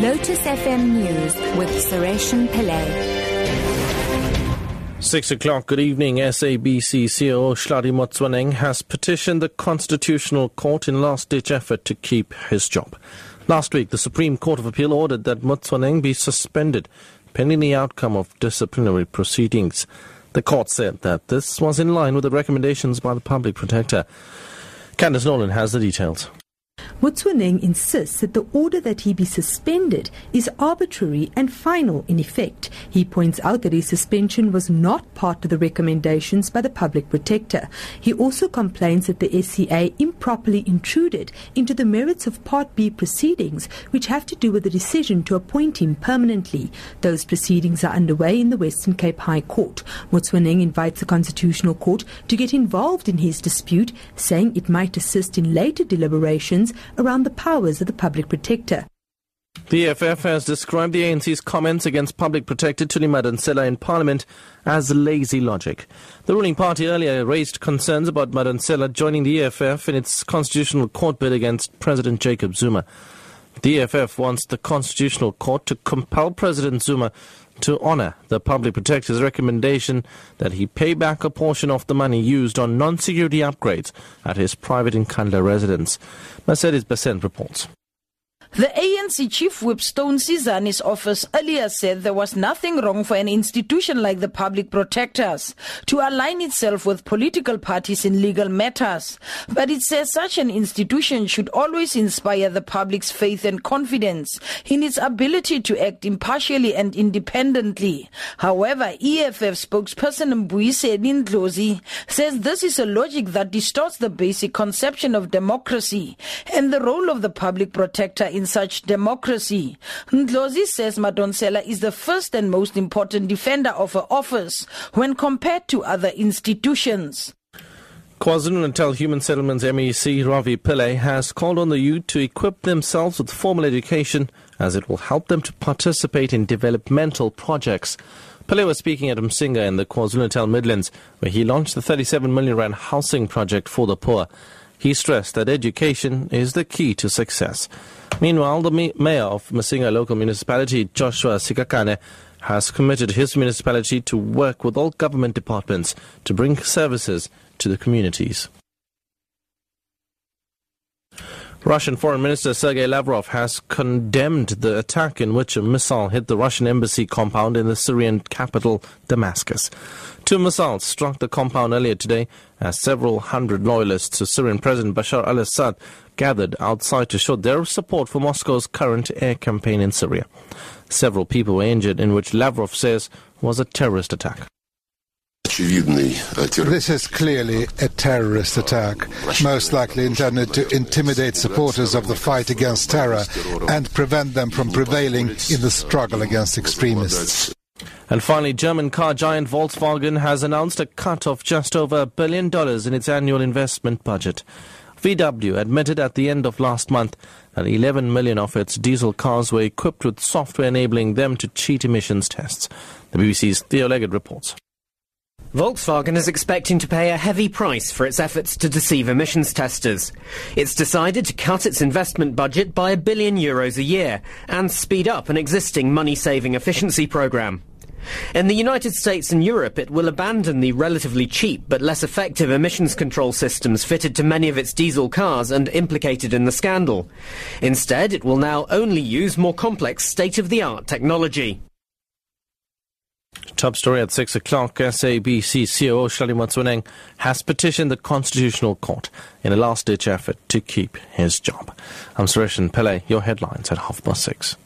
Lotus FM News with Sureshan Pillay. Six o'clock, good evening. SABC CEO Hlaudi Motsoeneng has petitioned the Constitutional Court in last-ditch effort to keep his job. Last week, the Supreme Court of Appeal ordered that Motsoeneng be suspended pending the outcome of disciplinary proceedings. The court said that this was in line with the recommendations by the public protector. Candice Nolan has the details. Motsoeneng insists that the order that he be suspended is arbitrary and final in effect. He points out that his suspension was not part of the recommendations by the public protector. He also complains that the SCA improperly intruded into the merits of Part B proceedings, which have to do with the decision to appoint him permanently. Those proceedings are underway in the Western Cape High Court. Motsoeneng invites the Constitutional Court to get involved in his dispute, saying it might assist in later deliberations around the powers of the public protector. The EFF has described the ANC's comments against public protector Thuli Madonsela in Parliament as lazy logic. The ruling party earlier raised concerns about Madonsela joining the EFF in its constitutional court bid against President Jacob Zuma. EFF wants the Constitutional Court to compel President Zuma to honor the public protector's recommendation that he pay back a portion of the money used on non-security upgrades at his private Nkandla residence. Mercedes Besant reports. The ANC chief whip Stone Sizani's office earlier said there was nothing wrong for an institution like the public protectors to align itself with political parties in legal matters. But it says such an institution should always inspire the public's faith and confidence in its ability to act impartially and independently. However, EFF spokesperson Mbuyiseni Ndlozi says this is a logic that distorts the basic conception of democracy and the role of the public protector in such democracy. Ndlozi says Madonsela is the first and most important defender of her office when compared to other institutions. KwaZulu-Natal Human Settlements MEC Ravi Pillay has called on the youth to equip themselves with formal education as it will help them to participate in developmental projects. Pillay was speaking at Umsinga in the KwaZulu-Natal Midlands where he launched the 37 million rand housing project for the poor. He stressed that education is the key to success. Meanwhile, the mayor of Masinga local municipality, Joshua Sikakane, has committed his municipality to work with all government departments to bring services to the communities. Russian Foreign Minister Sergei Lavrov has condemned the attack in which a missile hit the Russian embassy compound in the Syrian capital, Damascus. Two missiles struck the compound earlier today as several hundred loyalists to Syrian President Bashar al Assad gathered outside to show their support for Moscow's current air campaign in Syria. Several people were injured in which Lavrov says was a terrorist attack. This is clearly a terrorist attack, most likely intended to intimidate supporters of the fight against terror and prevent them from prevailing in the struggle against extremists. And finally, German car giant Volkswagen has announced a cut of just over a billion dollars in its annual investment budget. VW admitted at the end of last month that 11 million of its diesel cars were equipped with software enabling them to cheat emissions tests. The BBC's Theo Leggett reports. Volkswagen is expecting to pay a heavy price for its efforts to deceive emissions testers. It's decided to cut its investment budget by a billion euros a year and speed up an existing money-saving efficiency program. In the United States and Europe, it will abandon the relatively cheap but less effective emissions control systems fitted to many of its diesel cars and implicated in the scandal. Instead, it will now only use more complex state-of-the-art technology. Top story at 6 o'clock. SABC CEO Hlaudi Motsoeneng has petitioned the Constitutional Court in a last ditch effort to keep his job. I'm Suresh Pillay, your headlines at half past 6.